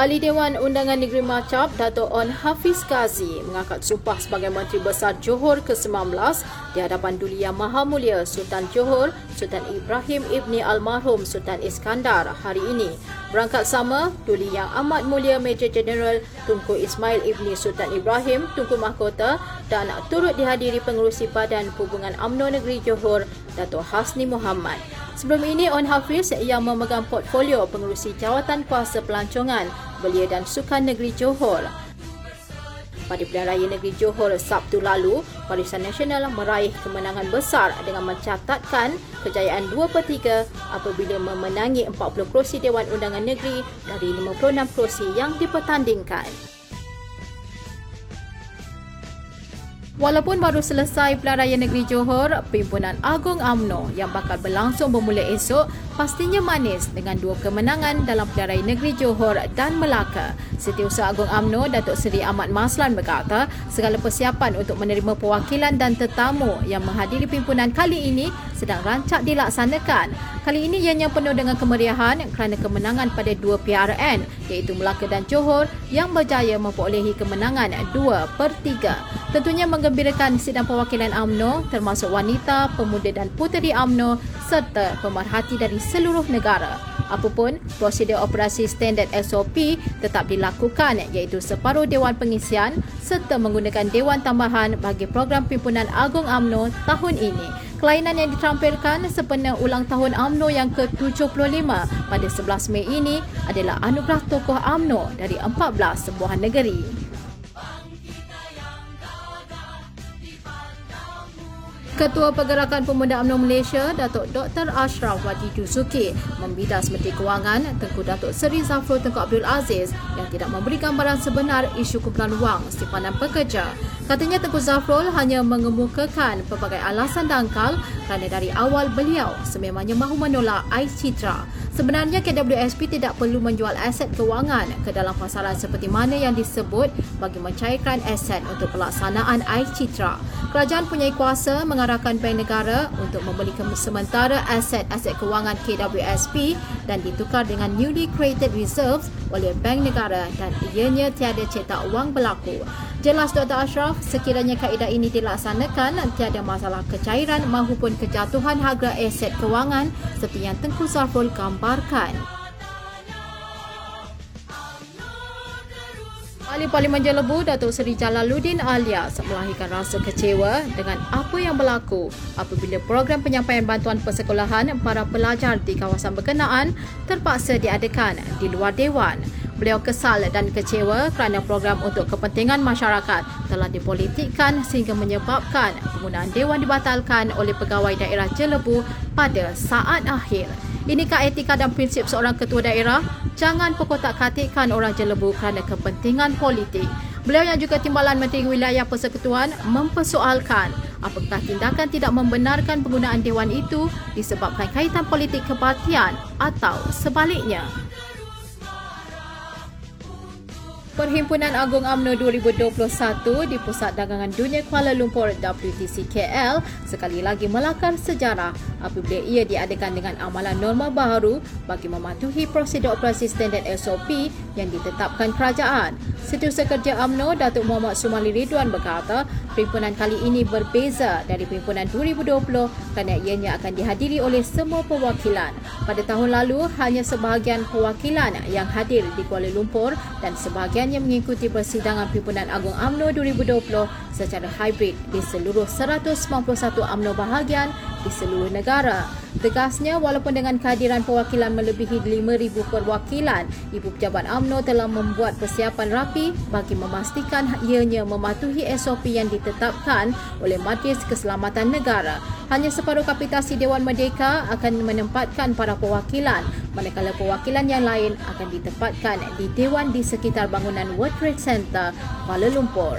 Ahli Dewan Undangan Negeri Macap, Dato' On Hafiz Ghazi mengangkat sumpah sebagai Menteri Besar Johor ke-19 di hadapan Duli Yang Maha Mulia Sultan Johor, Sultan Ibrahim Ibni Almarhum Sultan Iskandar hari ini. Berangkat sama, Duli Yang Amat Mulia Major General Tunku Ismail Ibni Sultan Ibrahim, Tunku Mahkota dan turut dihadiri pengurusi Badan Hubungan UMNO Negeri Johor, Dato' Hasni Muhammad. Sebelum ini, On Hafiz yang memegang portfolio pengurusi jawatan kuasa pelancongan belia dan sukan negeri Johor. Pada Pilihan Raya Negeri Johor Sabtu lalu, Barisan Nasional meraih kemenangan besar dengan mencatatkan kejayaan 2 per 3 apabila memenangi 40 kerusi Dewan Undangan Negeri dari 56 kerusi yang dipertandingkan. Walaupun baru selesai Pilihan Raya Negeri Johor, Pimpinan Agung AMNO yang bakal berlangsung bermula esok pastinya manis dengan dua kemenangan dalam Raya Negeri Johor dan Melaka. Setiausaha Agung AMNO, Datuk Seri Ahmad Maslan berkata, segala persiapan untuk menerima perwakilan dan tetamu yang menghadiri pimpinan kali ini sedang rancak dilaksanakan. Kali ini ianya penuh dengan kemeriahan kerana kemenangan pada dua PRN iaitu Melaka dan Johor yang berjaya memperolehi kemenangan 2 per 3. Tentunya menggembirakan sidang perwakilan AMNO termasuk wanita, pemuda dan puteri AMNO serta pemerhati dari seluruh negara. Apapun, prosedur operasi standard SOP tetap dilakukan iaitu separuh Dewan Pengisian serta menggunakan Dewan Tambahan bagi program pimpinan Agung AMNO tahun ini. Kelainan yang ditampilkan sepenuh ulang tahun AMNO yang ke-75 pada 11 Mei ini adalah anugerah tokoh AMNO dari 14 sebuah negeri. Ketua Pergerakan Pemuda UMNO Malaysia, Datuk Dr. Ashraf Wadi Dusuki membidas Menteri Kewangan Tengku Datuk Seri Zafrul Tengku Abdul Aziz yang tidak memberi gambaran sebenar isu kumpulan wang simpanan pekerja. Katanya Tengku Zafrul hanya mengemukakan pelbagai alasan dangkal kerana dari awal beliau sememangnya mahu menolak Ais Citra. Sebenarnya KWSP tidak perlu menjual aset kewangan ke dalam pasaran seperti mana yang disebut bagi mencairkan aset untuk pelaksanaan Ais Citra. Kerajaan punya kuasa mengarahkan Bank Negara untuk membeli sementara aset-aset kewangan KWSP dan ditukar dengan newly created reserves oleh Bank Negara dan ianya tiada cetak wang berlaku. Jelas Dr. Ashraf, sekiranya kaedah ini dilaksanakan, tiada masalah kecairan maupun kejatuhan harga aset kewangan seperti yang Tengku Zafrul gambarkan. Ahli Parlimen Jelebu, Datuk Seri Jalaluddin alias melahirkan rasa kecewa dengan apa yang berlaku apabila program penyampaian bantuan persekolahan para pelajar di kawasan berkenaan terpaksa diadakan di luar Dewan. Beliau kesal dan kecewa kerana program untuk kepentingan masyarakat telah dipolitikkan sehingga menyebabkan penggunaan dewan dibatalkan oleh pegawai daerah Jelebu pada saat akhir. Inikah etika dan prinsip seorang ketua daerah? Jangan pekotak-katikkan orang Jelebu kerana kepentingan politik. Beliau yang juga timbalan Menteri Wilayah Persekutuan mempersoalkan apakah tindakan tidak membenarkan penggunaan dewan itu disebabkan kaitan politik kepartian atau sebaliknya. Perhimpunan Agung AMNO 2021 di Pusat Dagangan Dunia Kuala Lumpur WTC KL sekali lagi melakar sejarah apabila ia diadakan dengan amalan norma baru bagi mematuhi prosedur operasi standard SOP yang ditetapkan kerajaan. Setiausaha Kerja AMNO Datuk Muhammad Sumali Ridwan berkata, perhimpunan kali ini berbeza dari perhimpunan 2020 kerana ianya akan dihadiri oleh semua perwakilan. Pada tahun lalu, hanya sebahagian perwakilan yang hadir di Kuala Lumpur dan sebahagian hanya mengikuti persidangan Perhimpunan Agung AMNO 2020 secara hybrid di seluruh 191 AMNO bahagian di seluruh negara. Tegasnya, walaupun dengan kehadiran perwakilan melebihi 5,000 perwakilan, Ibu Pejabat AMNO telah membuat persiapan rapi bagi memastikan ianya mematuhi SOP yang ditetapkan oleh Majlis Keselamatan Negara. Hanya separuh kapitasi Dewan Merdeka akan menempatkan para perwakilan, manakala perwakilan yang lain akan ditempatkan di Dewan di sekitar bangunan World Trade Center, Kuala Lumpur.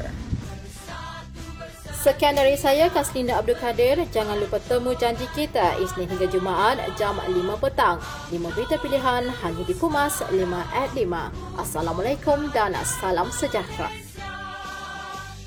Sekian dari saya, Kaslinda Abdul Kadir. Jangan lupa temu janji kita Isnin hingga Jumaat jam 5 petang. 5 berita pilihan hanya di Pumas 5 at 5. Assalamualaikum dan salam sejahtera.